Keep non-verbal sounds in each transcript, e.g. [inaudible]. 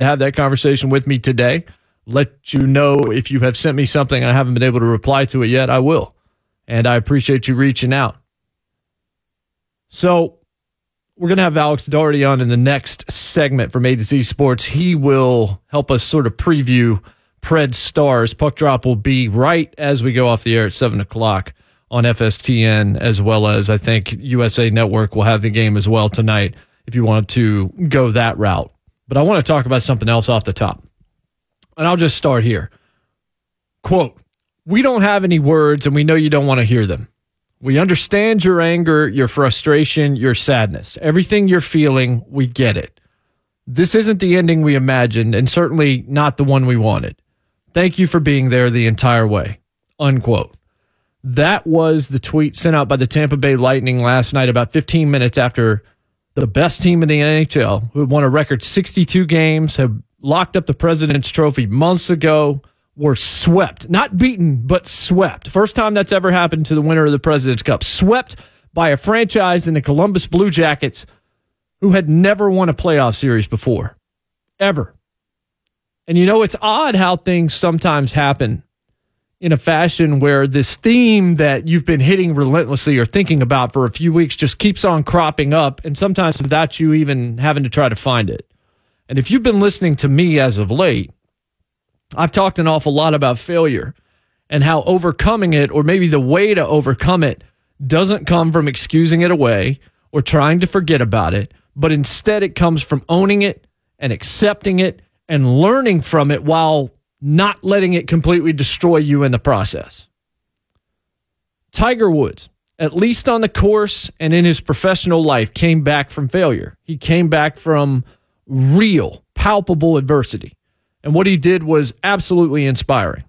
Have that conversation with me today. Let you know if you have sent me something and I haven't been able to reply to it yet, I will. And I appreciate you reaching out. So, we're going to have Alex Daugherty on in the next segment from A to Z Sports. He will help us sort of preview Pred Stars. Puck drop will be right as we go off the air at 7 o'clock on FSTN, as well as I think USA Network will have the game as well tonight if you want to go that route. But I want to talk about something else off the top. And I'll just start here. Quote, we don't have any words and we know you don't want to hear them. We understand your anger, your frustration, your sadness. Everything you're feeling, we get it. This isn't the ending we imagined, and certainly not the one we wanted. Thank you for being there the entire way. Unquote. That was the tweet sent out by the Tampa Bay Lightning last night, about 15 minutes after the best team in the NHL, who won a record 62 games, have locked up the President's Trophy months ago, were swept, not beaten, but swept. First time that's ever happened to the winner of the President's Cup. Swept by a franchise in the Columbus Blue Jackets who had never won a playoff series before, ever. And you know, it's odd how things sometimes happen in a fashion where this theme that you've been hitting relentlessly or thinking about for a few weeks just keeps on cropping up, and sometimes without you even having to try to find it. And if you've been listening to me as of late, I've talked an awful lot about failure and how overcoming it, or maybe the way to overcome it, doesn't come from excusing it away or trying to forget about it, but instead it comes from owning it and accepting it and learning from it while not letting it completely destroy you in the process. Tiger Woods, at least on the course and in his professional life, came back from failure. He came back from real, palpable adversity. And what he did was absolutely inspiring.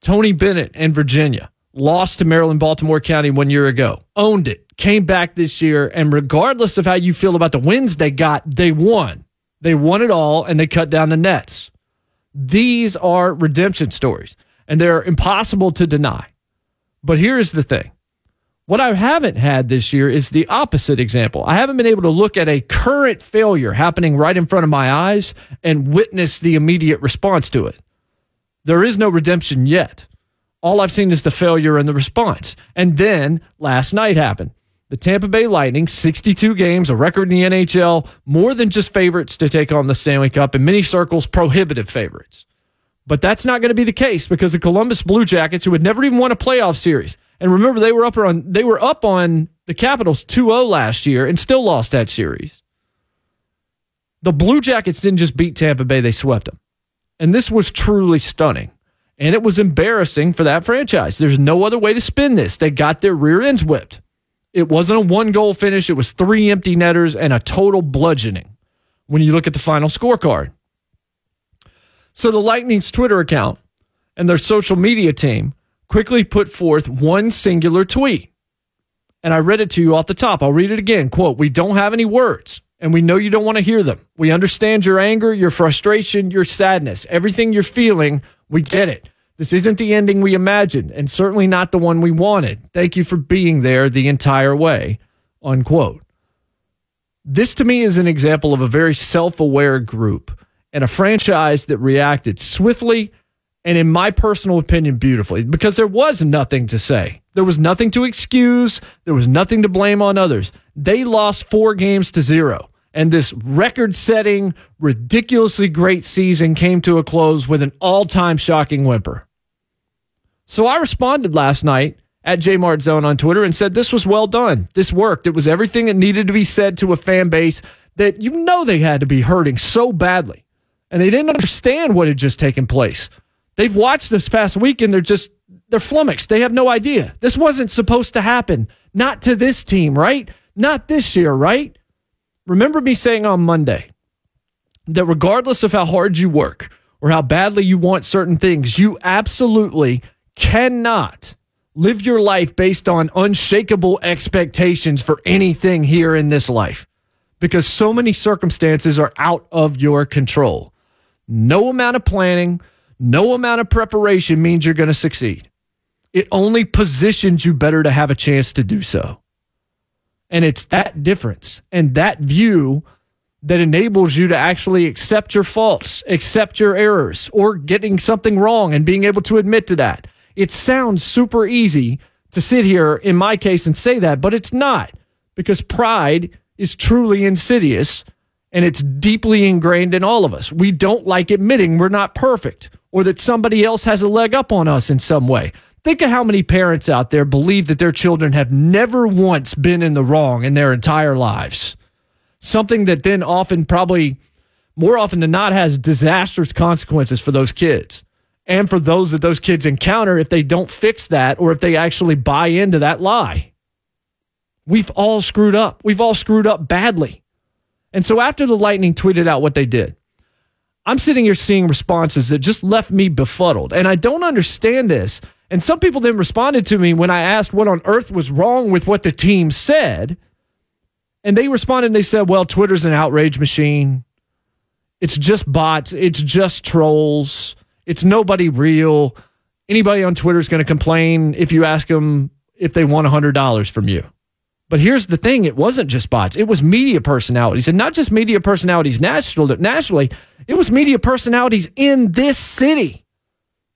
Tony Bennett and Virginia lost to Maryland, Baltimore County one year ago, owned it, came back this year, and regardless of how you feel about the wins they got, they won. They won it all and they cut down the nets. These are redemption stories, and they're impossible to deny. But here's the thing what I haven't had this year is the opposite example. I haven't been able to look at a current failure happening right in front of my eyes and witness the immediate response to it. There is no redemption yet. All I've seen is the failure and the response. And then last night happened. The Tampa Bay Lightning, 62 games, a record in the NHL, more than just favorites to take on the Stanley Cup, in many circles, prohibitive favorites. But that's not going to be the case because the Columbus Blue Jackets, who had never even won a playoff series, and remember they were up on they were up on the Capitals 2-0 last year and still lost that series. The Blue Jackets didn't just beat Tampa Bay, they swept them. And this was truly stunning. And it was embarrassing for that franchise. There's no other way to spin this. They got their rear ends whipped. It wasn't a one goal finish, it was three empty netters and a total bludgeoning when you look at the final scorecard. So the Lightning's Twitter account and their social media team quickly put forth one singular tweet. And I read it to you off the top. I'll read it again. Quote, We don't have any words, and we know you don't want to hear them. We understand your anger, your frustration, your sadness, everything you're feeling. We get it. This isn't the ending we imagined, and certainly not the one we wanted. Thank you for being there the entire way. Unquote. This to me is an example of a very self aware group and a franchise that reacted swiftly and, in my personal opinion, beautifully because there was nothing to say. There was nothing to excuse. There was nothing to blame on others. They lost four games to zero. And this record setting, ridiculously great season came to a close with an all time shocking whimper. So I responded last night at Jmart Zone on Twitter and said this was well done. This worked. It was everything that needed to be said to a fan base that you know they had to be hurting so badly. And they didn't understand what had just taken place. They've watched this past week and they're just they're flummoxed. They have no idea. This wasn't supposed to happen. Not to this team, right? Not this year, right? Remember me saying on Monday that regardless of how hard you work or how badly you want certain things, you absolutely cannot live your life based on unshakable expectations for anything here in this life because so many circumstances are out of your control. No amount of planning, no amount of preparation means you're going to succeed. It only positions you better to have a chance to do so. And it's that difference and that view that enables you to actually accept your faults, accept your errors, or getting something wrong and being able to admit to that. It sounds super easy to sit here in my case and say that, but it's not because pride is truly insidious and it's deeply ingrained in all of us. We don't like admitting we're not perfect or that somebody else has a leg up on us in some way. Think of how many parents out there believe that their children have never once been in the wrong in their entire lives. Something that then often, probably more often than not, has disastrous consequences for those kids and for those that those kids encounter if they don't fix that or if they actually buy into that lie. We've all screwed up. We've all screwed up badly. And so after the Lightning tweeted out what they did, I'm sitting here seeing responses that just left me befuddled. And I don't understand this. And some people then responded to me when I asked what on earth was wrong with what the team said. And they responded and they said, well, Twitter's an outrage machine. It's just bots. It's just trolls. It's nobody real. Anybody on Twitter is going to complain if you ask them if they want $100 from you. But here's the thing it wasn't just bots, it was media personalities, and not just media personalities national, nationally, it was media personalities in this city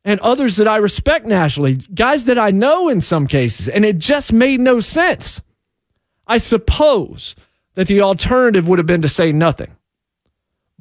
and others that I respect nationally, guys that I know in some cases, and it just made no sense. I suppose that the alternative would have been to say nothing.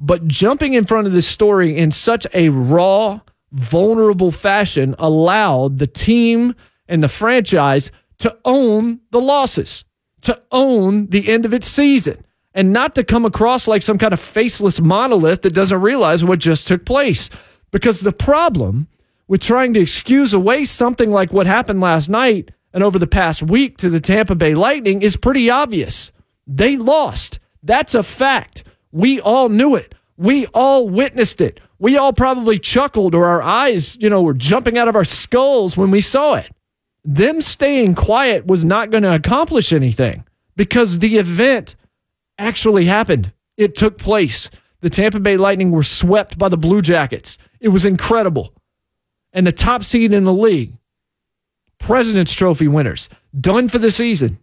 But jumping in front of this story in such a raw, vulnerable fashion allowed the team and the franchise to own the losses, to own the end of its season, and not to come across like some kind of faceless monolith that doesn't realize what just took place. Because the problem with trying to excuse away something like what happened last night and over the past week to the Tampa Bay Lightning is pretty obvious. They lost. That's a fact. We all knew it. We all witnessed it. We all probably chuckled or our eyes, you know, were jumping out of our skulls when we saw it. Them staying quiet was not going to accomplish anything because the event actually happened. It took place. The Tampa Bay Lightning were swept by the Blue Jackets. It was incredible. And the top seed in the league, President's Trophy winners, done for the season.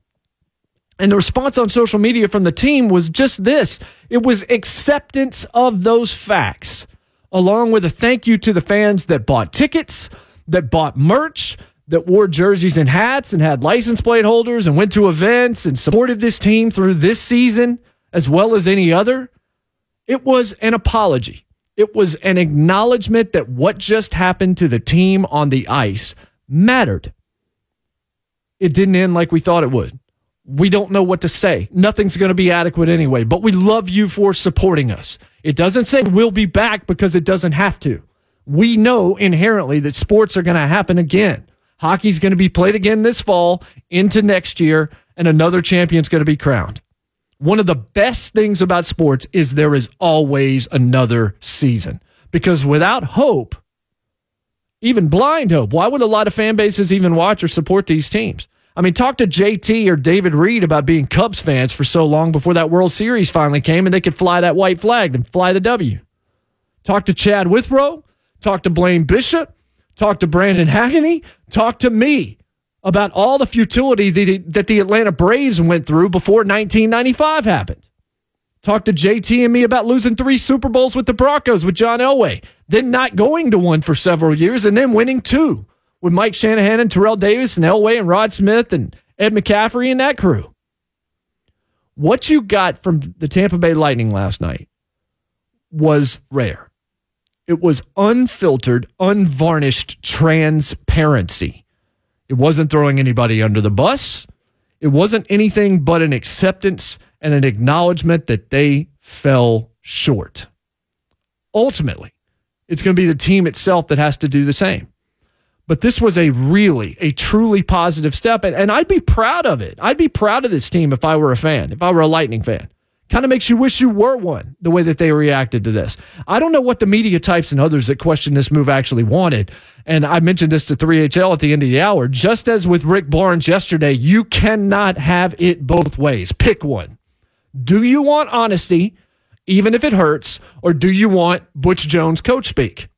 And the response on social media from the team was just this it was acceptance of those facts, along with a thank you to the fans that bought tickets, that bought merch, that wore jerseys and hats and had license plate holders and went to events and supported this team through this season as well as any other. It was an apology. It was an acknowledgement that what just happened to the team on the ice mattered. It didn't end like we thought it would we don't know what to say. Nothing's going to be adequate anyway, but we love you for supporting us. It doesn't say we'll be back because it doesn't have to. We know inherently that sports are going to happen again. Hockey's going to be played again this fall into next year, and another champion's going to be crowned. One of the best things about sports is there is always another season because without hope, even blind hope, why would a lot of fan bases even watch or support these teams? I mean, talk to JT or David Reed about being Cubs fans for so long before that World Series finally came and they could fly that white flag and fly the W. Talk to Chad Withrow. Talk to Blaine Bishop. Talk to Brandon Hackney. Talk to me about all the futility that the Atlanta Braves went through before 1995 happened. Talk to JT and me about losing three Super Bowls with the Broncos with John Elway, then not going to one for several years, and then winning two with Mike Shanahan and Terrell Davis and Elway and Rod Smith and Ed McCaffrey and that crew. What you got from the Tampa Bay Lightning last night was rare. It was unfiltered, unvarnished transparency. It wasn't throwing anybody under the bus. It wasn't anything but an acceptance and an acknowledgement that they fell short. Ultimately, it's going to be the team itself that has to do the same. But this was a really, a truly positive step. And, and I'd be proud of it. I'd be proud of this team if I were a fan, if I were a Lightning fan. Kind of makes you wish you were one the way that they reacted to this. I don't know what the media types and others that question this move actually wanted. And I mentioned this to 3HL at the end of the hour. Just as with Rick Barnes yesterday, you cannot have it both ways. Pick one. Do you want honesty, even if it hurts, or do you want Butch Jones coach speak?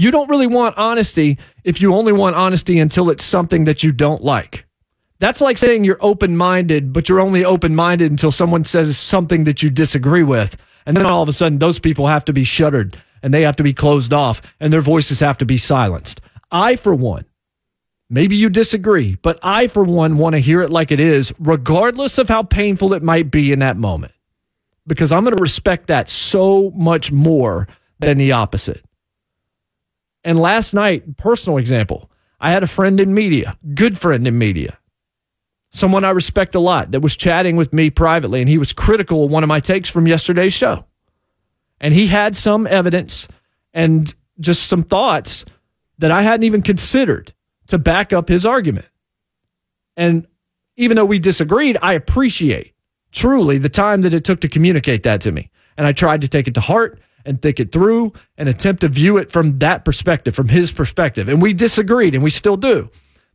You don't really want honesty if you only want honesty until it's something that you don't like. That's like saying you're open minded, but you're only open minded until someone says something that you disagree with. And then all of a sudden, those people have to be shuttered and they have to be closed off and their voices have to be silenced. I, for one, maybe you disagree, but I, for one, want to hear it like it is, regardless of how painful it might be in that moment, because I'm going to respect that so much more than the opposite. And last night, personal example, I had a friend in media, good friend in media someone I respect a lot that was chatting with me privately, and he was critical of one of my takes from yesterday's show. And he had some evidence and just some thoughts that I hadn't even considered to back up his argument. And even though we disagreed, I appreciate truly the time that it took to communicate that to me. And I tried to take it to heart and think it through and attempt to view it from that perspective, from his perspective. And we disagreed, and we still do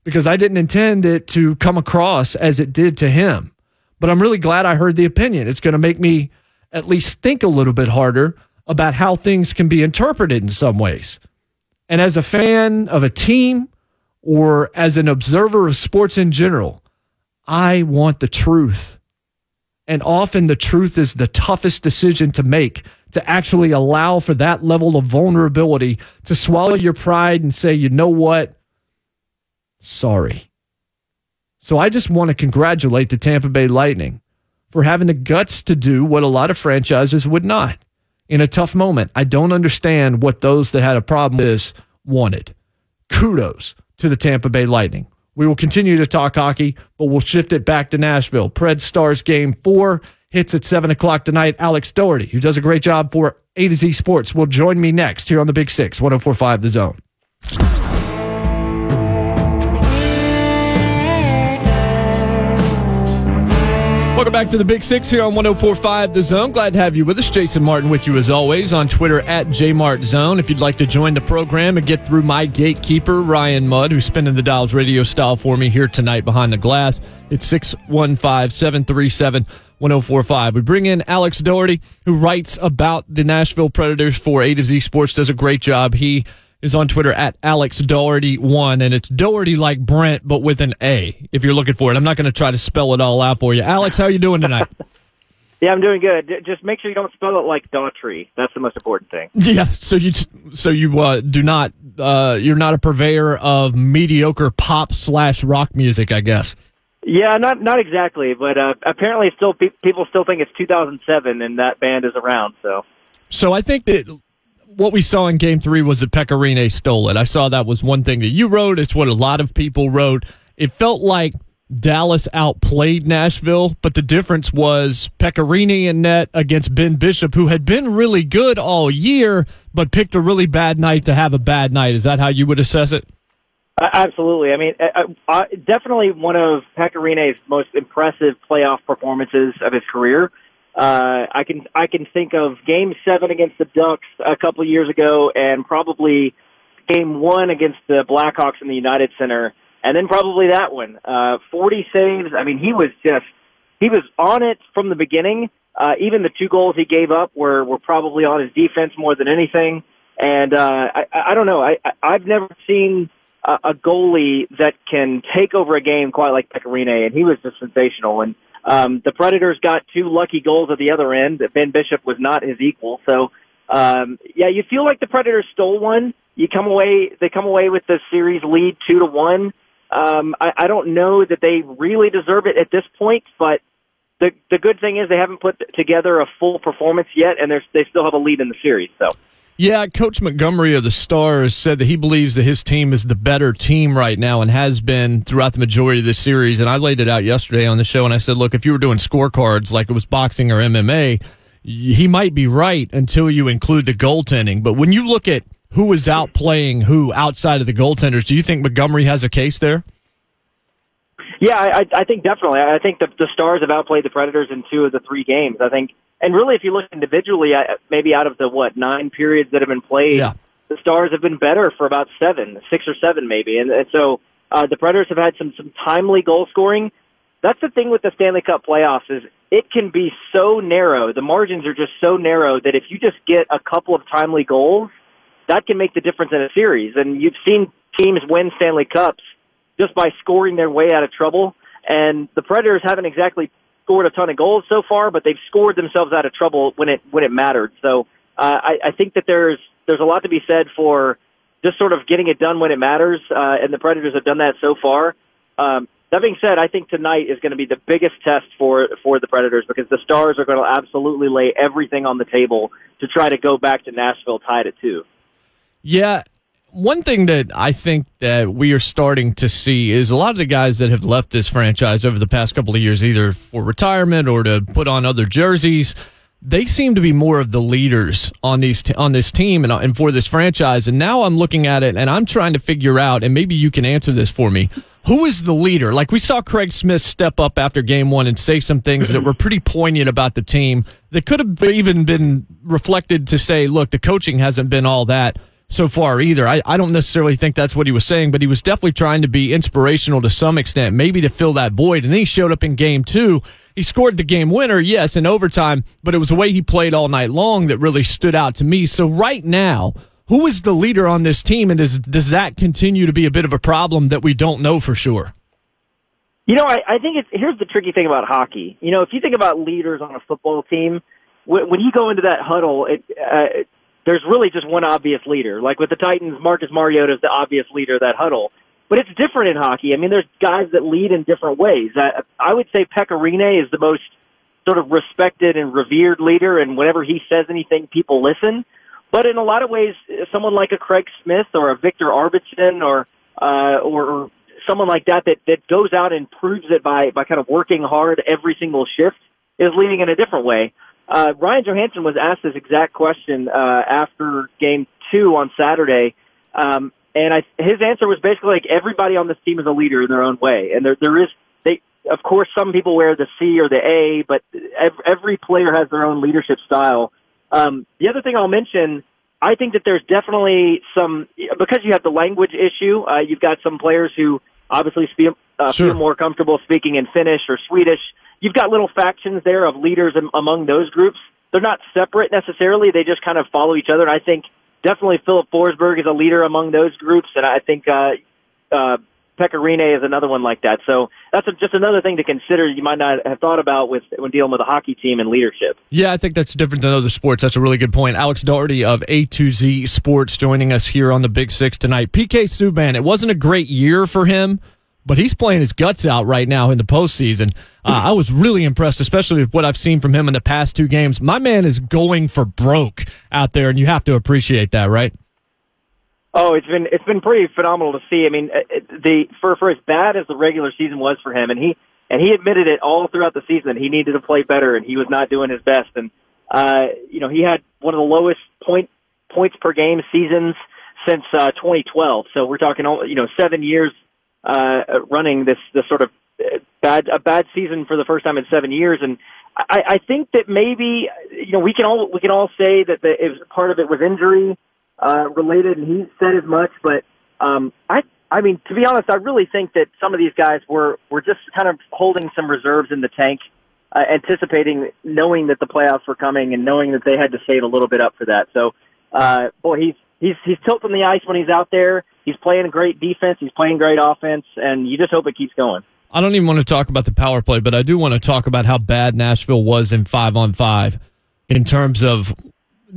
because I didn't intend it to come across as it did to him. But I'm really glad I heard the opinion. It's going to make me at least think a little bit harder about how things can be interpreted in some ways. And as a fan of a team or as an observer of sports in general, I want the truth. And often the truth is the toughest decision to make to actually allow for that level of vulnerability to swallow your pride and say, you know what? sorry. So I just want to congratulate the Tampa Bay Lightning for having the guts to do what a lot of franchises would not in a tough moment. I don't understand what those that had a problem with this wanted. Kudos to the Tampa Bay Lightning. We will continue to talk hockey, but we'll shift it back to Nashville. Pred Stars game four hits at 7 o'clock tonight. Alex Doherty, who does a great job for A to Z Sports, will join me next here on the Big Six, 1045 The Zone. Welcome back to the Big Six here on 1045 The Zone. Glad to have you with us. Jason Martin with you as always on Twitter at JMartZone. If you'd like to join the program and get through my gatekeeper, Ryan Mudd, who's spinning the dials radio style for me here tonight behind the glass, it's 615 737 1045. We bring in Alex Doherty, who writes about the Nashville Predators for A to Z Sports, does a great job. He is on Twitter at Alex Doherty one, and it's Doherty like Brent, but with an A. If you're looking for it, I'm not going to try to spell it all out for you. Alex, how are you doing tonight? [laughs] yeah, I'm doing good. Just make sure you don't spell it like Daughtry. That's the most important thing. [laughs] Yeah. So you so you uh, do not uh, you're not a purveyor of mediocre pop slash rock music, I guess. Yeah, not not exactly, but uh, apparently, still pe- people still think it's 2007 and that band is around. So. So I think that what we saw in game three was that Pekka Rinne stole it. I saw that was one thing that you wrote. It's what a lot of people wrote. It felt like Dallas outplayed Nashville, but the difference was Pekka Rinne and net against Ben Bishop, who had been really good all year, but picked a really bad night to have a bad night. Is that how you would assess it? Absolutely. I mean, uh, uh, definitely one of Pekka Rinne's most impressive playoff performances of his career. Uh, I can I can think of Game Seven against the Ducks a couple of years ago, and probably Game One against the Blackhawks in the United Center, and then probably that one. Uh, Forty saves. I mean, he was just he was on it from the beginning. Uh, even the two goals he gave up were were probably on his defense more than anything. And uh, I, I don't know. I, I I've never seen a, a goalie that can take over a game quite like Pekka Rinne, and he was just sensational. And um, the Predators got two lucky goals at the other end. Ben Bishop was not his equal. So, um, yeah, you feel like the Predators stole one. You come away, they come away with the series lead two to one. Um, I, I don't know that they really deserve it at this point, but the the good thing is they haven't put together a full performance yet, and they they still have a lead in the series. So. Yeah, Coach Montgomery of the Stars said that he believes that his team is the better team right now and has been throughout the majority of the series. And I laid it out yesterday on the show, and I said, look, if you were doing scorecards like it was boxing or MMA, he might be right until you include the goaltending. But when you look at who is out playing who outside of the goaltenders, do you think Montgomery has a case there? Yeah, I, I think definitely. I think the, the Stars have outplayed the Predators in two of the three games. I think, and really, if you look individually, maybe out of the what nine periods that have been played, yeah. the Stars have been better for about seven, six or seven, maybe. And, and so uh, the Predators have had some some timely goal scoring. That's the thing with the Stanley Cup playoffs is it can be so narrow. The margins are just so narrow that if you just get a couple of timely goals, that can make the difference in a series. And you've seen teams win Stanley Cups just by scoring their way out of trouble. And the Predators haven't exactly scored a ton of goals so far, but they've scored themselves out of trouble when it when it mattered. So uh, I, I think that there's there's a lot to be said for just sort of getting it done when it matters, uh, and the Predators have done that so far. Um, that being said, I think tonight is going to be the biggest test for for the Predators because the Stars are going to absolutely lay everything on the table to try to go back to Nashville tied at two. Yeah, one thing that I think that we are starting to see is a lot of the guys that have left this franchise over the past couple of years, either for retirement or to put on other jerseys, they seem to be more of the leaders on these t- on this team and, and for this franchise. And now I'm looking at it and I'm trying to figure out, and maybe you can answer this for me. Who is the leader? Like we saw Craig Smith step up after game one and say some things that were pretty poignant about the team that could have even been reflected to say, look, the coaching hasn't been all that so far either. I, I don't necessarily think that's what he was saying, but he was definitely trying to be inspirational to some extent, maybe to fill that void. And then he showed up in game two. He scored the game winner, yes, in overtime, but it was the way he played all night long that really stood out to me. So right now, who is the leader on this team, and does does that continue to be a bit of a problem that we don't know for sure? You know, I, I think it's here's the tricky thing about hockey. You know, if you think about leaders on a football team, when, when you go into that huddle, it, uh, there's really just one obvious leader. Like with the Titans, Marcus Mariota is the obvious leader of that huddle. But it's different in hockey. I mean, there's guys that lead in different ways. I, I would say Pekka Rinne is the most sort of respected and revered leader, and whenever he says anything, people listen. But in a lot of ways, someone like a Craig Smith or a Viktor Arvidsson or uh, or someone like that that that goes out and proves it by by kind of working hard every single shift is leading in a different way. Uh, Ryan Johansen was asked this exact question uh, after game two on Saturday, um, and I, his answer was basically like everybody on this team is a leader in their own way, and there there is they of course some people wear the C or the A, but every, every player has their own leadership style. Um, the other thing I'll mention, I think that there's definitely some because you have the language issue. Uh, you've got some players who obviously feel, uh, sure. feel more comfortable speaking in Finnish or Swedish you've got little factions there of leaders among those groups. They're not separate necessarily. They just kind of follow each other. And I think definitely Filip Forsberg is a leader among those groups. And I think, uh, uh, Pekka Rinne is another one like that. So that's a, just another thing to consider. You might not have thought about with when dealing with a hockey team and leadership. Yeah, I think that's different than other sports. That's a really good point. Alex Daugherty of A to Z Sports joining us here on the Big Six tonight. PK Subban, it wasn't a great year for him but he's playing his guts out right now in the postseason. Uh, I was really impressed, especially with what I've seen from him in the past two games. My man is going for broke out there, and you have to appreciate that, right? Oh, it's been it's been pretty phenomenal to see. I mean, uh, the for for as bad as the regular season was for him, and he and he admitted it all throughout the season that he needed to play better, and he was not doing his best. And uh, you know, he had one of the lowest point points per game seasons since uh, 2012. So we're talking, you know, seven years uh, running this this sort of uh, bad a bad season for the first time in seven years, and I, I think that maybe you know we can all we can all say that the, it part of it was injury uh, related, and he said as much. But um, I I mean to be honest, I really think that some of these guys were were just kind of holding some reserves in the tank. Uh, anticipating, knowing that the playoffs were coming, and knowing that they had to save a little bit up for that. So, uh, boy, he's he's he's tilting the ice when he's out there he's playing great defense. He's playing great offense, and you just hope it keeps going. I don't even want to talk about the power play, but I do want to talk about how bad Nashville was in five on five in terms of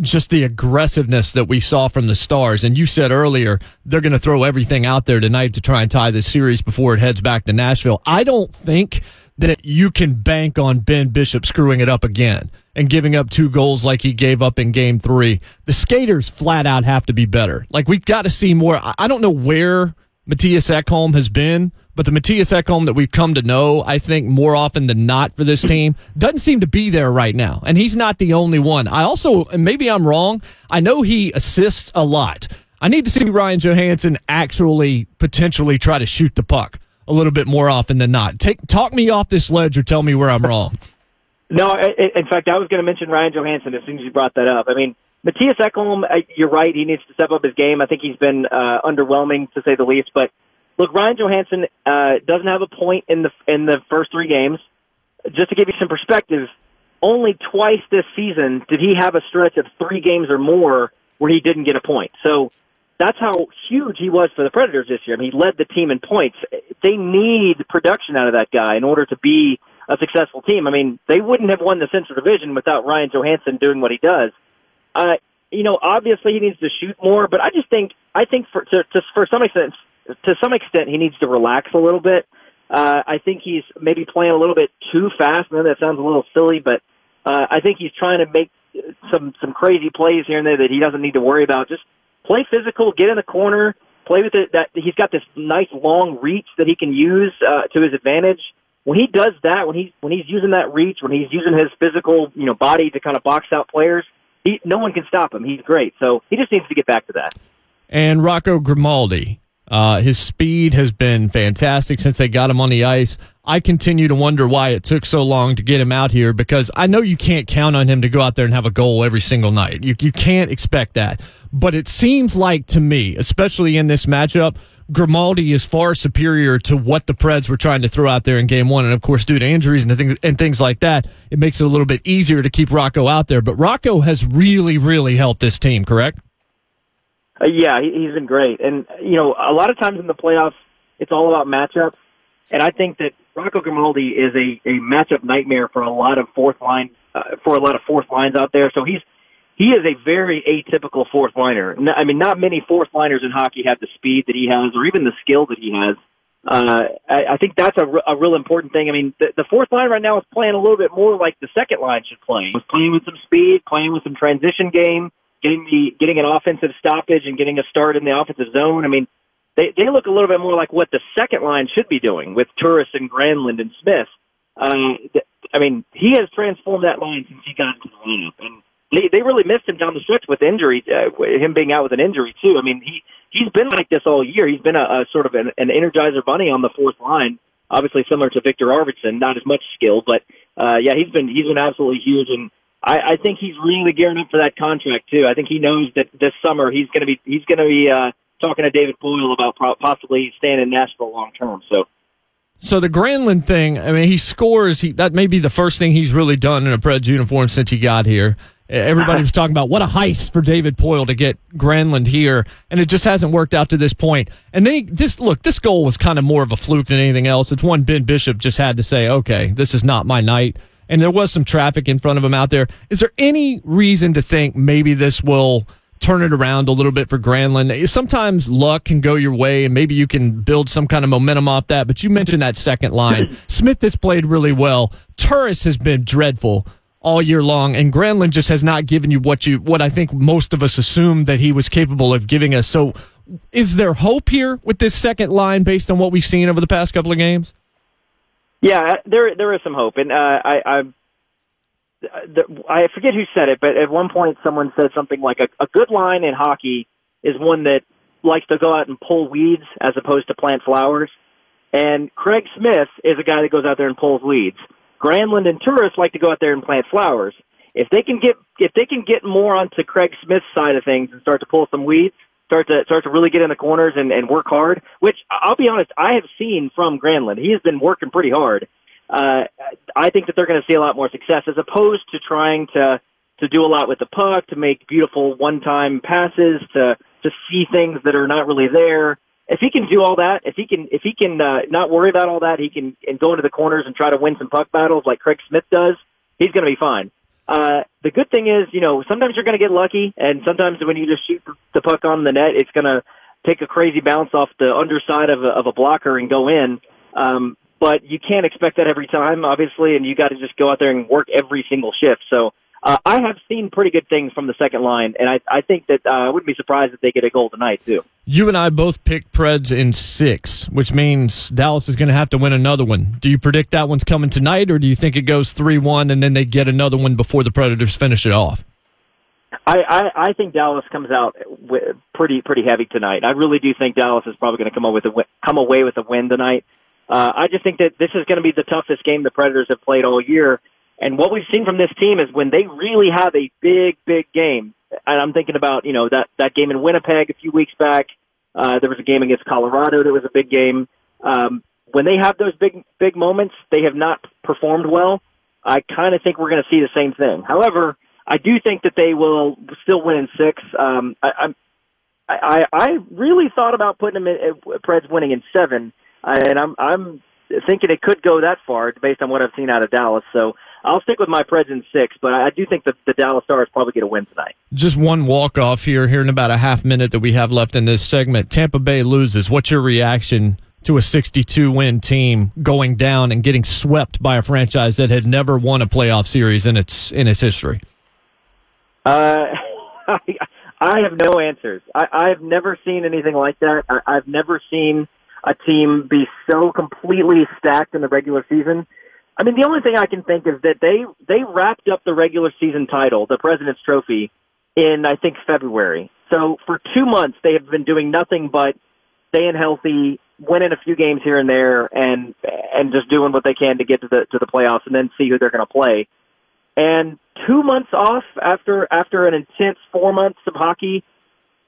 just the aggressiveness that we saw from the Stars. And you said earlier they're going to throw everything out there tonight to try and tie this series before it heads back to Nashville. I don't think that you can bank on Ben Bishop screwing it up again and giving up two goals like he gave up in game three. The skaters flat out have to be better. Like we've got to see more. I don't know where Mattias Ekholm has been, but the Mattias Ekholm that we've come to know, I think more often than not for this team, doesn't seem to be there right now. And he's not the only one. I also, and maybe I'm wrong, I know he assists a lot. I need to see Ryan Johansen actually potentially try to shoot the puck a little bit more often than not. Take talk me off this ledge or tell me where I'm wrong. [laughs] No, I, in fact, I was going to mention Ryan Johansen as soon as you brought that up. I mean, Mattias Ekholm, you're right. He needs to step up his game. I think he's been uh, underwhelming to say the least. But look, Ryan Johansen uh, doesn't have a point in the in the first three games. Just to give you some perspective, only twice this season did he have a stretch of three games or more where he didn't get a point. So that's how huge he was for the Predators this year. I mean, he led the team in points. They need production out of that guy in order to be a successful team. I mean, they wouldn't have won the Central Division without Ryan Johansen doing what he does. Uh, you know, obviously he needs to shoot more, but I just think I think for to, to for some extent to some extent he needs to relax a little bit. Uh, I think he's maybe playing a little bit too fast. I know that sounds a little silly, but uh, I think he's trying to make some some crazy plays here and there that he doesn't need to worry about. Just play physical, get in the corner, play with it. That he's got this nice long reach that he can use uh, to his advantage when he does that, when he's when he's using that reach, when he's using his physical, you know, body to kind of box out players, he no one can stop him. He's great. So he just needs to get back to that. And Rocco Grimaldi, uh, his speed has been fantastic since they got him on the ice. I continue to wonder why it took so long to get him out here because I know you can't count on him to go out there and have a goal every single night. You, you can't expect that. But it seems like to me, especially in this matchup, Grimaldi is far superior to what the Preds were trying to throw out there in game one. And of course, due to injuries and and things like that, it makes it a little bit easier to keep Rocco out there. But Rocco has really, really helped this team, correct? Uh, yeah, he's been great. And, you know, a lot of times in the playoffs, it's all about matchups. And I think that Rocco Grimaldi is a, a matchup nightmare for a lot of fourth line, uh, for a lot of fourth lines out there. So he's, he is a very atypical fourth liner. I mean, not many fourth liners in hockey have the speed that he has, or even the skill that he has. Uh, I, I think that's a, a real important thing. I mean, the, the fourth line right now is playing a little bit more like the second line should play. Was playing with some speed, playing with some transition game, getting the getting an offensive stoppage and getting a start in the offensive zone. I mean, they they look a little bit more like what the second line should be doing with Turris and Granlund and Smith. Uh, I mean, he has transformed that line since he got into the lineup, and they, they really missed him down the stretch with injury, uh, him being out with an injury too. I mean, he he's been like this all year. He's been a, a sort of an, an energizer bunny on the fourth line. Obviously, similar to Viktor Arvidsson, not as much skill, but uh, yeah, he's been he's been absolutely huge, and I, I think he's really gearing up for that contract too. I think he knows that this summer he's going to be he's going to be uh, talking to David Poile about possibly staying in Nashville long term. So. So the Granlund thing, I mean, he scores. He that may be the first thing he's really done in a Preds uniform since he got here. Everybody [laughs] was talking about what a heist for David Poile to get Granlund here, and it just hasn't worked out to this point. And then he, this look, this goal was kind of more of a fluke than anything else. It's one Ben Bishop just had to say, okay, this is not my night. And there was some traffic in front of him out there. Is there any reason to think maybe this will turn it around a little bit for Granlund? Sometimes luck can go your way, and maybe you can build some kind of momentum off that. But you mentioned that second line. [clears throat] Smith has played really well. Turris has been dreadful all year long, and Granlund just has not given you what you what I think most of us assumed that he was capable of giving us. So, is there hope here with this second line based on what we've seen over the past couple of games? Yeah, there there is some hope, and uh, I, I I forget who said it, but at one point someone said something like a, a good line in hockey is one that likes to go out and pull weeds as opposed to plant flowers. And Craig Smith is a guy that goes out there and pulls weeds. Granlund and Turris like to go out there and plant flowers. If they can get if they can get more onto Craig Smith's side of things and start to pull some weeds, start to start to really get in the corners and, and work hard, which I'll be honest, I have seen from Granlund. He has been working pretty hard. Uh, I think that they're going to see a lot more success as opposed to trying to to do a lot with the puck, to make beautiful one-time passes, to to see things that are not really there if he can do all that, if he can, if he can uh, not worry about all that, he can and go into the corners and try to win some puck battles like Craig Smith does. He's going to be fine. Uh, the good thing is, you know, sometimes you're going to get lucky, and sometimes when you just shoot the puck on the net, it's going to take a crazy bounce off the underside of a, of a blocker and go in. Um, but you can't expect that every time, obviously, and you got to just go out there and work every single shift. So uh, I have seen pretty good things from the second line, and I, I think that uh, I wouldn't be surprised if they get a goal tonight too. You and I both picked Preds in six, which means Dallas is going to have to win another one. Do you predict that one's coming tonight, or do you think it goes three one and then they get another one before the Predators finish it off? I, I, I think Dallas comes out pretty pretty heavy tonight. I really do think Dallas is probably going to come away with a come away with a win tonight. Uh, I just think that this is going to be the toughest game the Predators have played all year. And what we've seen from this team is when they really have a big, big game, and I'm thinking about, you know, that, that game in Winnipeg a few weeks back. Uh, there was a game against Colorado that was a big game. Um, when they have those big, big moments, they have not performed well. I kind of think we're going to see the same thing. However, I do think that they will still win in six. Um, I, I'm, I, I really thought about putting them in, uh, Preds winning in seven, and I'm, I'm thinking it could go that far based on what I've seen out of Dallas. So I'll stick with my Preds in six, but I do think that the Dallas Stars probably get a win tonight. Just one walk off here, here in about a half minute that we have left in this segment. Tampa Bay loses. What's your reaction to a 62 win team going down and getting swept by a franchise that had never won a playoff series in its in its history? Uh, [laughs] I, I have no answers. I, I've never seen anything like that. I, I've never seen a team be so completely stacked in the regular season I mean, the only thing I can think is that they they wrapped up the regular season title, the President's Trophy, in I think February. So for two months they have been doing nothing but staying healthy, winning a few games here and there, and and just doing what they can to get to the to the playoffs, and then see who they're going to play. And two months off after after an intense four months of hockey,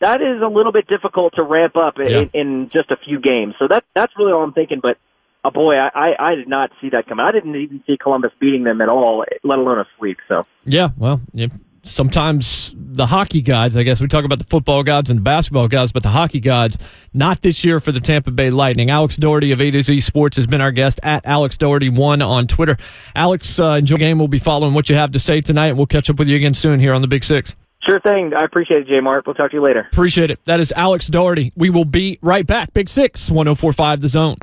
that is a little bit difficult to ramp up yeah. in, in just a few games. So that that's really all I'm thinking. But oh boy, I, I, I did not see that coming. I didn't even see Columbus beating them at all, let alone a sweep. So yeah, well, yeah, sometimes the hockey gods, I guess we talk about the football gods and the basketball gods, but the hockey gods, not this year for the Tampa Bay Lightning. Alex Doherty of A to Z Sports has been our guest at Alex Doherty one on Twitter. Alex, uh, enjoy the game. We'll be following what you have to say tonight, and we'll catch up with you again soon here on the Big Six. Sure thing. I appreciate it, Jay Mart. We'll talk to you later. Appreciate it. That is Alex Doherty. We will be right back. Big Six, 1045 The Zone.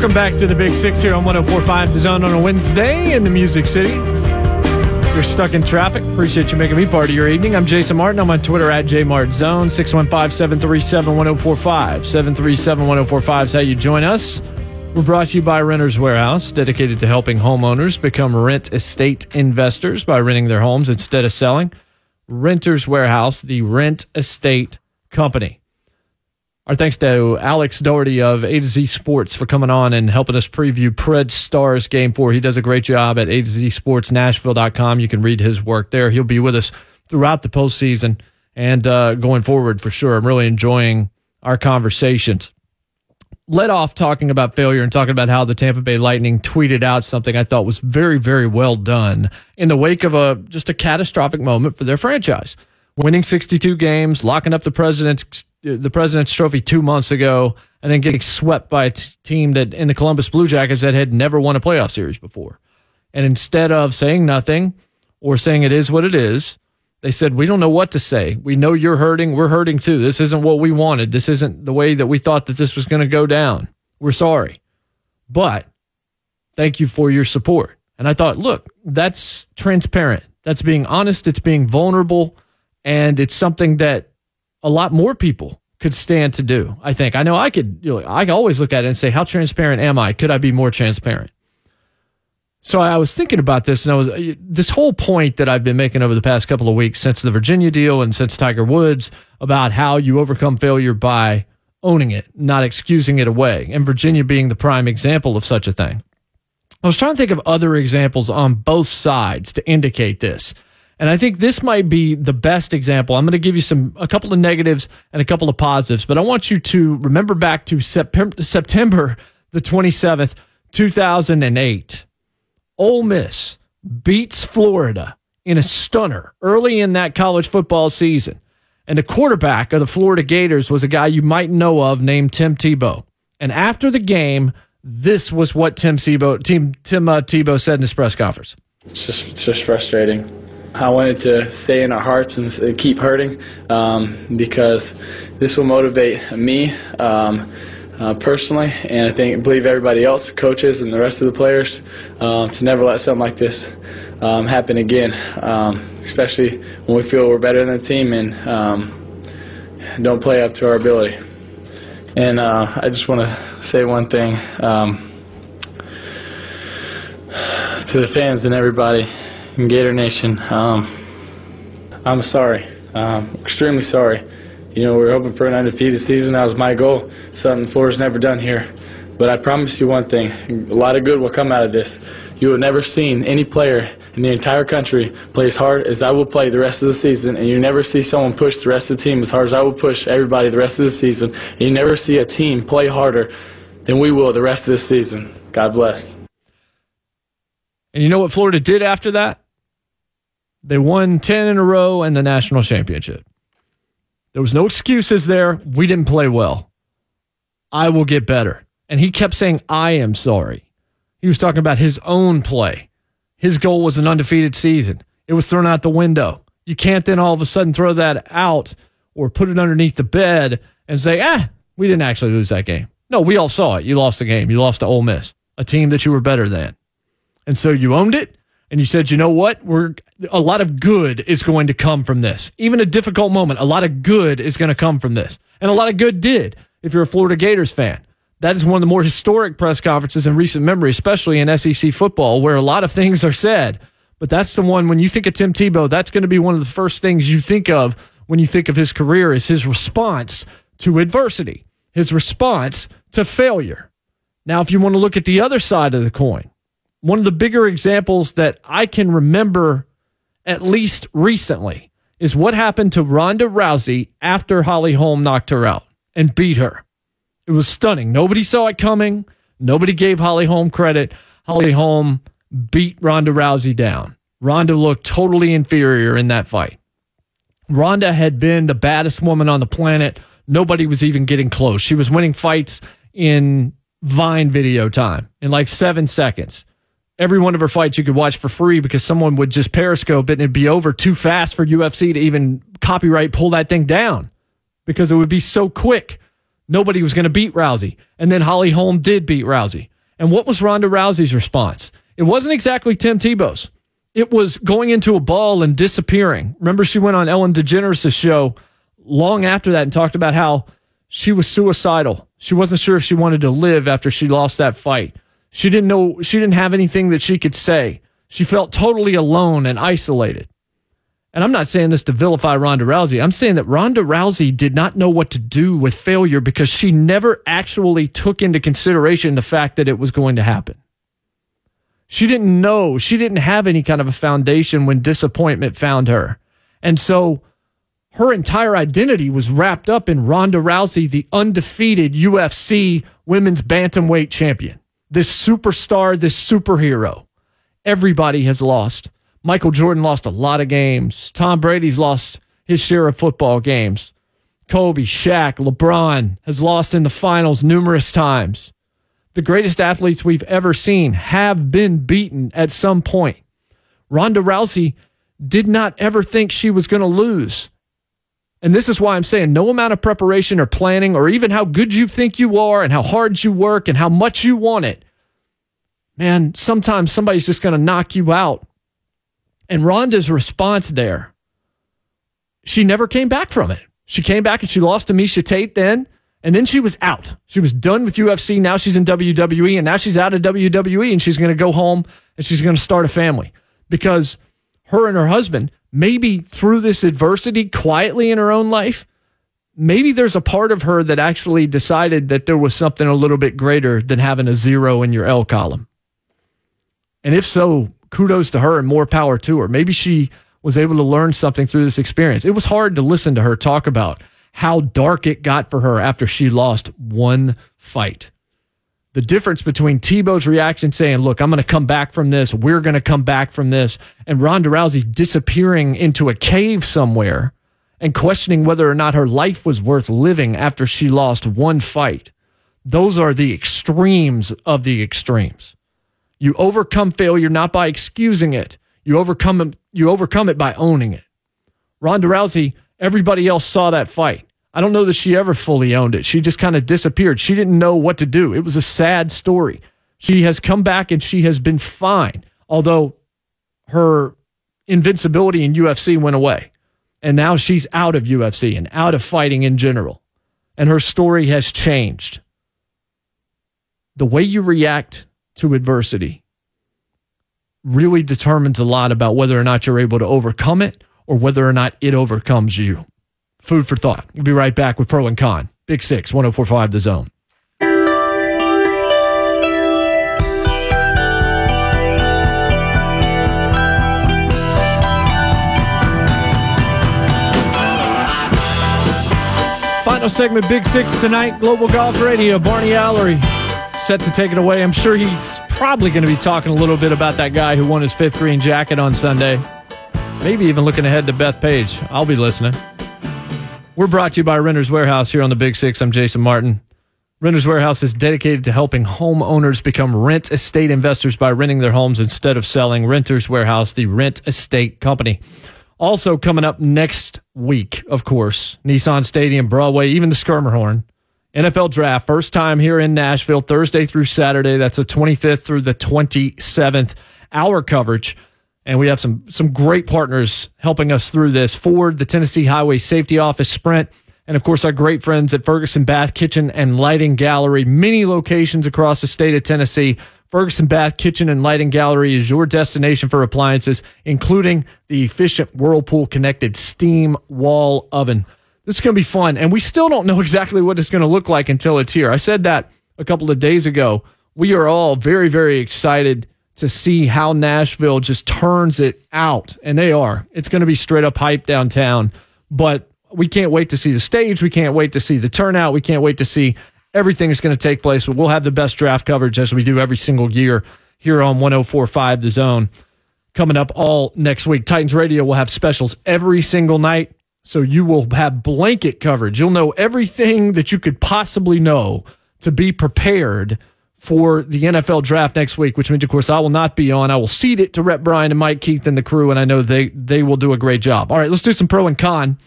Welcome back to the Big Six here on 1045 The Zone on a Wednesday in the Music City. You're stuck in traffic. Appreciate you making me part of your evening. I'm Jason Martin. I'm on Twitter at JMartZone. 615 737 1045. 737 1045 is how you join us. We're brought to you by Renters Warehouse, dedicated to helping homeowners become rent estate investors by renting their homes instead of selling. Renters Warehouse, the rent estate company. Our thanks to Alex Doherty of A to Z Sports for coming on and helping us preview Pred Stars Game 4. He does a great job at A to Z Sports Nashville.com. You can read his work there. He'll be with us throughout the postseason and uh, going forward for sure. I'm really enjoying our conversations. Let off talking about failure and talking about how the Tampa Bay Lightning tweeted out something I thought was very, very well done in the wake of a just a catastrophic moment for their franchise winning 62 games, locking up the president's the president's trophy two months ago, and then getting swept by a t- team that in the Columbus Blue Jackets that had never won a playoff series before. And instead of saying nothing or saying it is what it is, they said, We don't know what to say. We know you're hurting. We're hurting too. This isn't what we wanted. This isn't the way that we thought that this was going to go down. We're sorry. But thank you for your support. And I thought, look, that's transparent. That's being honest. It's being vulnerable. And it's something that a lot more people could stand to do. I think. I know I could. You know, I always look at it and say, how transparent am I? Could I be more transparent? So I was thinking about this, and I was this whole point that I've been making over the past couple of weeks since the Virginia deal and since Tiger Woods about how you overcome failure by owning it, not excusing it away, and Virginia being the prime example of such a thing. I was trying to think of other examples on both sides to indicate this. And I think this might be the best example. I'm going to give you some a couple of negatives and a couple of positives, but I want you to remember back to September, the 27th, 2008. Ole Miss beats Florida in a stunner early in that college football season. And the quarterback of the Florida Gators was a guy you might know of named Tim Tebow. And after the game, this was what Tim Tebow, Tim, Tim uh, Tebow said in his press conference. It's just, it's just frustrating. I wanted to stay in our hearts and keep hurting um, because this will motivate me um, uh, personally, and I think believe everybody else, coaches and the rest of the players, um, to never let something like this um, happen again. Um, especially when we feel we're better than the team and um, don't play up to our ability. And uh, I just want to say one thing to the fans and everybody Gator Nation. Um, I'm sorry. Um, extremely sorry. You know, we were hoping for an undefeated season. That was my goal. Something Florida's never done here. But I promise you one thing a lot of good will come out of this. You have never seen any player in the entire country play as hard as I will play the rest of the season, and you never see someone push the rest of the team as hard as I will push everybody the rest of the season, and you never see a team play harder than we will the rest of this season. God bless. And you know what Florida did after that? They won 10 in a row and the national championship. There was no excuses there. We didn't play well. I will get better. And he kept saying, I am sorry. He was talking about his own play. His goal was an undefeated season. It was thrown out the window. You can't then all of a sudden throw that out or put it underneath the bed and say, ah, we didn't actually lose that game. No, we all saw it. You lost the game. You lost to Ole Miss, a team that you were better than. And so you owned it and you said, you know what? We're a lot of good is going to come from this. Even a difficult moment, a lot of good is going to come from this. And a lot of good did if you're a Florida Gators fan. That is one of the more historic press conferences in recent memory, especially in SEC football, where a lot of things are said. But that's the one when you think of Tim Tebow, that's going to be one of the first things you think of when you think of his career is his response to adversity, his response to failure. Now, if you want to look at the other side of the coin, one of the bigger examples that I can remember, at least recently, is what happened to Ronda Rousey after Holly Holm knocked her out and beat her. It was stunning. Nobody saw it coming. Nobody gave Holly Holm credit. Holly Holm beat Ronda Rousey down. Ronda looked totally inferior in that fight. Ronda had been the baddest woman on the planet. Nobody was even getting close. She was winning fights in Vine video time in like seven seconds. Every one of her fights you could watch for free because someone would just periscope it and it'd be over too fast for UFC to even copyright pull that thing down because it would be so quick. Nobody was going to beat Rousey. And then Holly Holm did beat Rousey. And what was Ronda Rousey's response? It wasn't exactly Tim Tebow's. It was going into a ball and disappearing. Remember, she went on Ellen DeGeneres' show long after that and talked about how she was suicidal. She wasn't sure if she wanted to live after she lost that fight. She didn't know, she didn't have anything that she could say. She felt totally alone and isolated. And I'm not saying this to vilify Ronda Rousey. I'm saying that Ronda Rousey did not know what to do with failure because she never actually took into consideration the fact that it was going to happen. She didn't know, she didn't have any kind of a foundation when disappointment found her. And so her entire identity was wrapped up in Ronda Rousey, the undefeated UFC women's bantamweight champion this superstar, this superhero. Everybody has lost. Michael Jordan lost a lot of games. Tom Brady's lost his share of football games. Kobe, Shaq, LeBron has lost in the finals numerous times. The greatest athletes we've ever seen have been beaten at some point. Ronda Rousey did not ever think she was going to lose. And this is why I'm saying no amount of preparation or planning, or even how good you think you are and how hard you work and how much you want it. Man, sometimes somebody's just going to knock you out. And Ronda's response there, she never came back from it. She came back and she lost to Miesha Tate then, and then she was out. She was done with UFC. Now she's in WWE, and now she's out of WWE, and she's going to go home and she's going to start a family because her and her husband maybe through this adversity quietly in her own life, maybe there's a part of her that actually decided that there was something a little bit greater than having a zero in your L column. And if so, kudos to her and more power to her. Maybe she was able to learn something through this experience. It was hard to listen to her talk about how dark it got for her after she lost one fight the difference between Tebow's reaction saying, Look, I'm going to come back from this, we're going to come back from this, and Ronda Rousey disappearing into a cave somewhere and questioning whether or not her life was worth living after she lost one fight. Those are the extremes of the extremes. You overcome failure not by excusing it, you overcome you overcome it by owning it. Ronda Rousey, everybody else saw that fight. I don't know that she ever fully owned it. She just kind of disappeared. She didn't know what to do. It was a sad story. She has come back and she has been fine, although her invincibility in UFC went away. And now she's out of UFC and out of fighting in general. And her story has changed. The way you react to adversity really determines a lot about whether or not you're able to overcome it or whether or not it overcomes you. Food for thought. We'll be right back with Pro and Con. Big Six, 1045 The Zone. Final segment, Big Six tonight. Global Golf Radio. Barney Allery set to take it away. I'm sure he's probably going to be talking a little bit about that guy who won his fifth green jacket on Sunday. Maybe even looking ahead to Bethpage. I'll be listening. We're brought to you by Renters Warehouse here on the Big Six. I'm Jason Martin. Renters Warehouse is dedicated to helping homeowners become rent estate investors by renting their homes instead of selling. Renters Warehouse, the rent estate company. Also coming up next week, of course, Nissan Stadium, Broadway, even the Schermerhorn. NFL draft, first time here in Nashville, Thursday through Saturday. That's the 25th through the 27th. Hour coverage. And we have some some great partners helping us through this. Ford, the Tennessee Highway Safety Office, Sprint, and of course our great friends at Ferguson Bath Kitchen and Lighting Gallery. Many locations across the state of Tennessee. Ferguson Bath Kitchen and Lighting Gallery is your destination for appliances, including the efficient Whirlpool connected steam wall oven. This is going to be fun. And we still don't know [laughs] exactly what it's going to look like until it's here. I said that a couple of days ago. We are all very, very excited to see how Nashville just turns it out. And they are. It's going to be straight up hype downtown. But we can't wait to see the stage. We can't wait to see the turnout. We can't wait to see everything is going to take place. But we'll have the best draft coverage as we do every single year here on 1045 The Zone. Coming up all next week. Titans Radio will have specials every single night. So you will have blanket coverage. You'll know everything that you could possibly know to be prepared for the NFL draft next week, which means, of course, I will not be on. I will cede it to Rep Bryan and Mike Keith and the crew, and I know they they will do a great job. All right, let's do some pro and con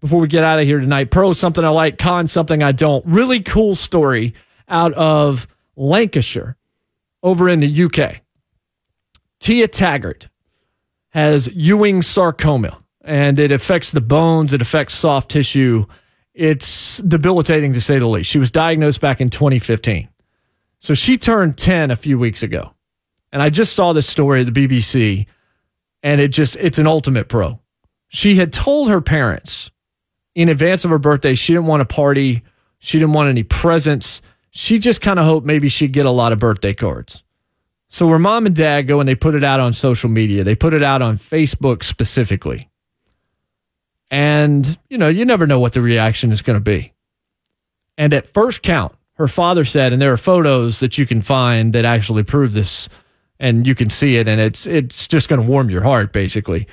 before we get out of here tonight. Pro, something I like, con, something I don't. Really cool story out of Lancashire over in the UK. Tia Taggart has Ewing sarcoma, and it affects the bones, it affects soft tissue. It's debilitating to say the least. She was diagnosed back in 2015. So she turned 10 a few weeks ago. And I just saw this story at the BBC, and it just, it's an ultimate pro. She had told her parents in advance of her birthday she didn't want a party, she didn't want any presents. She just kind of hoped maybe she'd get a lot of birthday cards. So her mom and dad go and they put it out on social media. They put it out on Facebook specifically. And, you know, you never know what the reaction is going to be. And at first count, her father said, and there are photos that you can find that actually prove this, and you can see it, and it's it's just going to warm your heart, basically.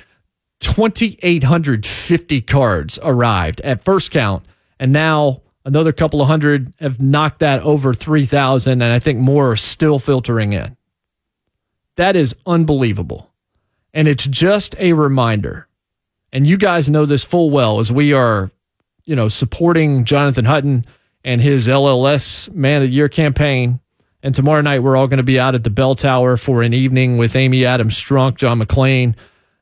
2,850 cards arrived at first count, and now another couple of hundred have knocked that over 3,000, and I think more are still filtering in. That is unbelievable. And it's just a reminder. And you guys know this full well as we are, you know, supporting Jonathan Hutton and his LLS Man of the Year campaign. And tomorrow night, we're all going to be out at the Bell Tower for an evening with Amy Adams Strunk, John McClain.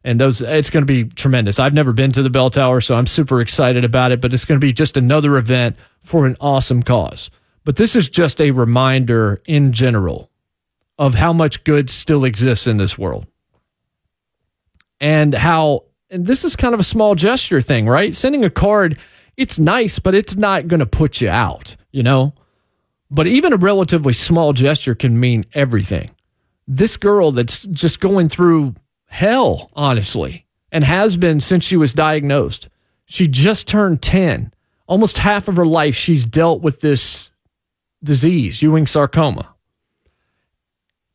And those, it's going to be tremendous. I've never been to the Bell Tower, so I'm super excited about it, but it's going to be just another event for an awesome cause. But this is just a reminder in general of how much good still exists in this world and how and this is kind of a small gesture thing right sending a card it's nice but it's not going to put you out you know but even a relatively small gesture can mean everything this girl that's just going through hell honestly and has been since she was diagnosed she just turned 10 almost half of her life she's dealt with this disease ewing sarcoma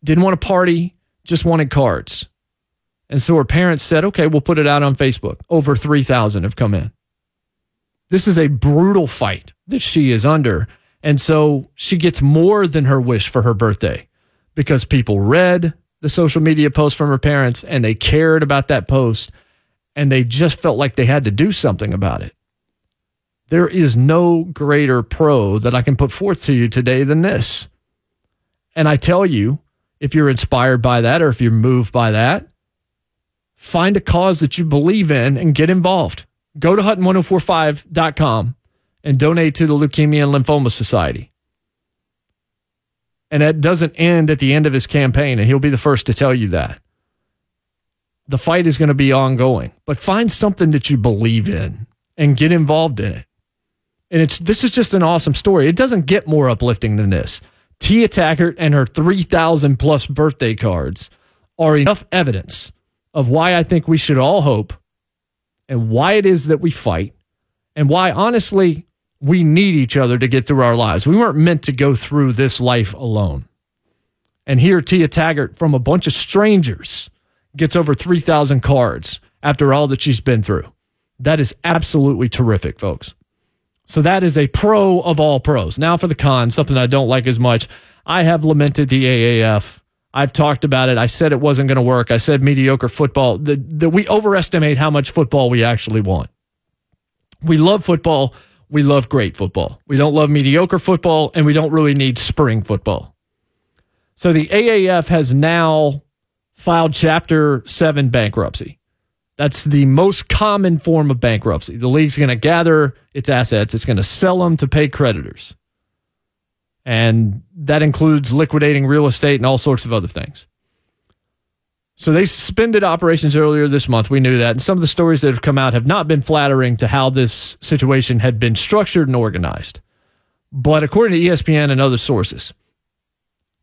didn't want to party, just wanted cards. And so her parents said, okay, we'll put it out on Facebook. Over 3,000 have come in. This is a brutal fight that she is under. And so she gets more than her wish for her birthday because people read the social media post from her parents and they cared about that post and they just felt like they had to do something about it. There is no greater pro that I can put forth to you today than this. And I tell you, if you're inspired by that or if you're moved by that, find a cause that you believe in and get involved. Go to Hutton1045.com and donate to the Leukemia and Lymphoma Society. And that doesn't end at the end of his campaign, and he'll be the first to tell you that. the fight is going to be ongoing, but find something that you believe in and get involved in it. And it's this is just an awesome story. It doesn't get more uplifting than this. Tia Taggart and her 3,000 plus birthday cards are enough evidence of why I think we should all hope and why it is that we fight and why, honestly, we need each other to get through our lives. We weren't meant to go through this life alone. And here, Tia Taggart, from a bunch of strangers, gets over 3,000 cards after all that she's been through. That is absolutely terrific, folks. So that is a pro of all pros. Now for the con, something I don't like as much. I have lamented the AAF. I've talked about it. I said it wasn't going to work. I said mediocre football. We overestimate how much football we actually want. We love football. We love great football. We don't love mediocre football, and we don't really need spring football. So the AAF has now filed Chapter 7 bankruptcy. That's the most common form of bankruptcy. The league's going to gather its assets, it's going to sell them to pay creditors. And that includes liquidating real estate and all sorts of other things. So they suspended operations earlier this month. We knew that. And some of the stories that have come out have not been flattering to how this situation had been structured and organized. But according to ESPN and other sources,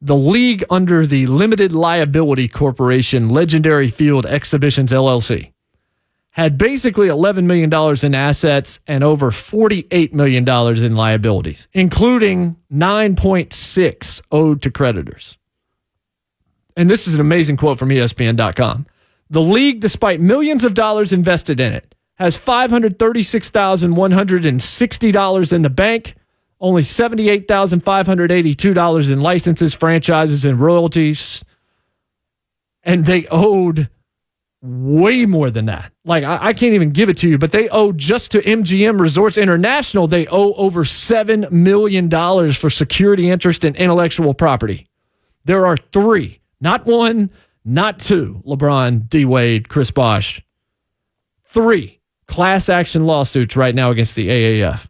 the league under the Limited Liability Corporation Legendary Field Exhibitions LLC had basically $11 million in assets and over $48 million in liabilities, including 9.6 owed to creditors. And this is an amazing quote from ESPN.com. The league, despite millions of dollars invested in it, has $536,160 in the bank, only $78,582 in licenses, franchises, and royalties. And they owed way more than that. Like I, I, can't even give it to you, but they owe just to MGM Resorts International, they owe over seven million dollars for security interest in intellectual property. There are three, not one, not two. LeBron, D Wade, Chris Bosh. Three class action lawsuits right now against the AAF.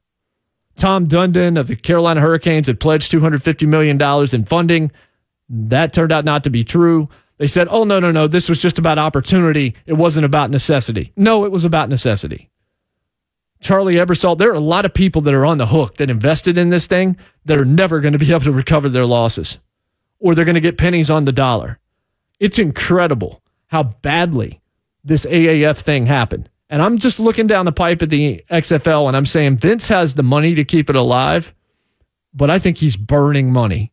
Tom Dundon of the Carolina Hurricanes had pledged $250 million in funding. That turned out not to be true. They said, oh, no, no, no, this was just about opportunity. It wasn't about necessity. No, it was about necessity. Charlie Ebersol, there are a lot of people that are on the hook that invested in this thing that are never going to be [laughs] able to recover their losses or they're going to get pennies on the dollar. It's incredible how badly this AAF thing happened. And I'm just looking down the pipe at the XFL and I'm saying Vince has the money to keep it alive, but I think he's burning money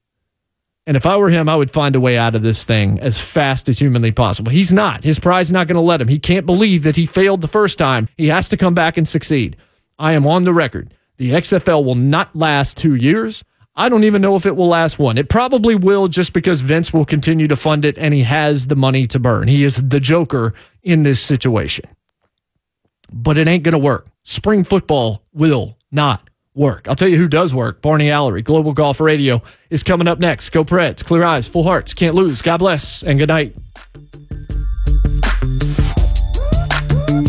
and if I were him, I would find a way out of this thing as fast as humanly possible. He's not. His pride's not going to let him. He can't believe that he failed the first time. He has to come back and succeed. I am on the record. The XFL will not last two years. I don't even know if it will last one. It probably will just because Vince will continue to fund it and he has the money to burn. He is the joker in this situation. But it ain't going to work. Spring football will not work. I'll tell you who does work. Barney Allery, Global Golf Radio, is coming up next. Go Preds, clear eyes, full hearts, can't lose. God bless, and good night.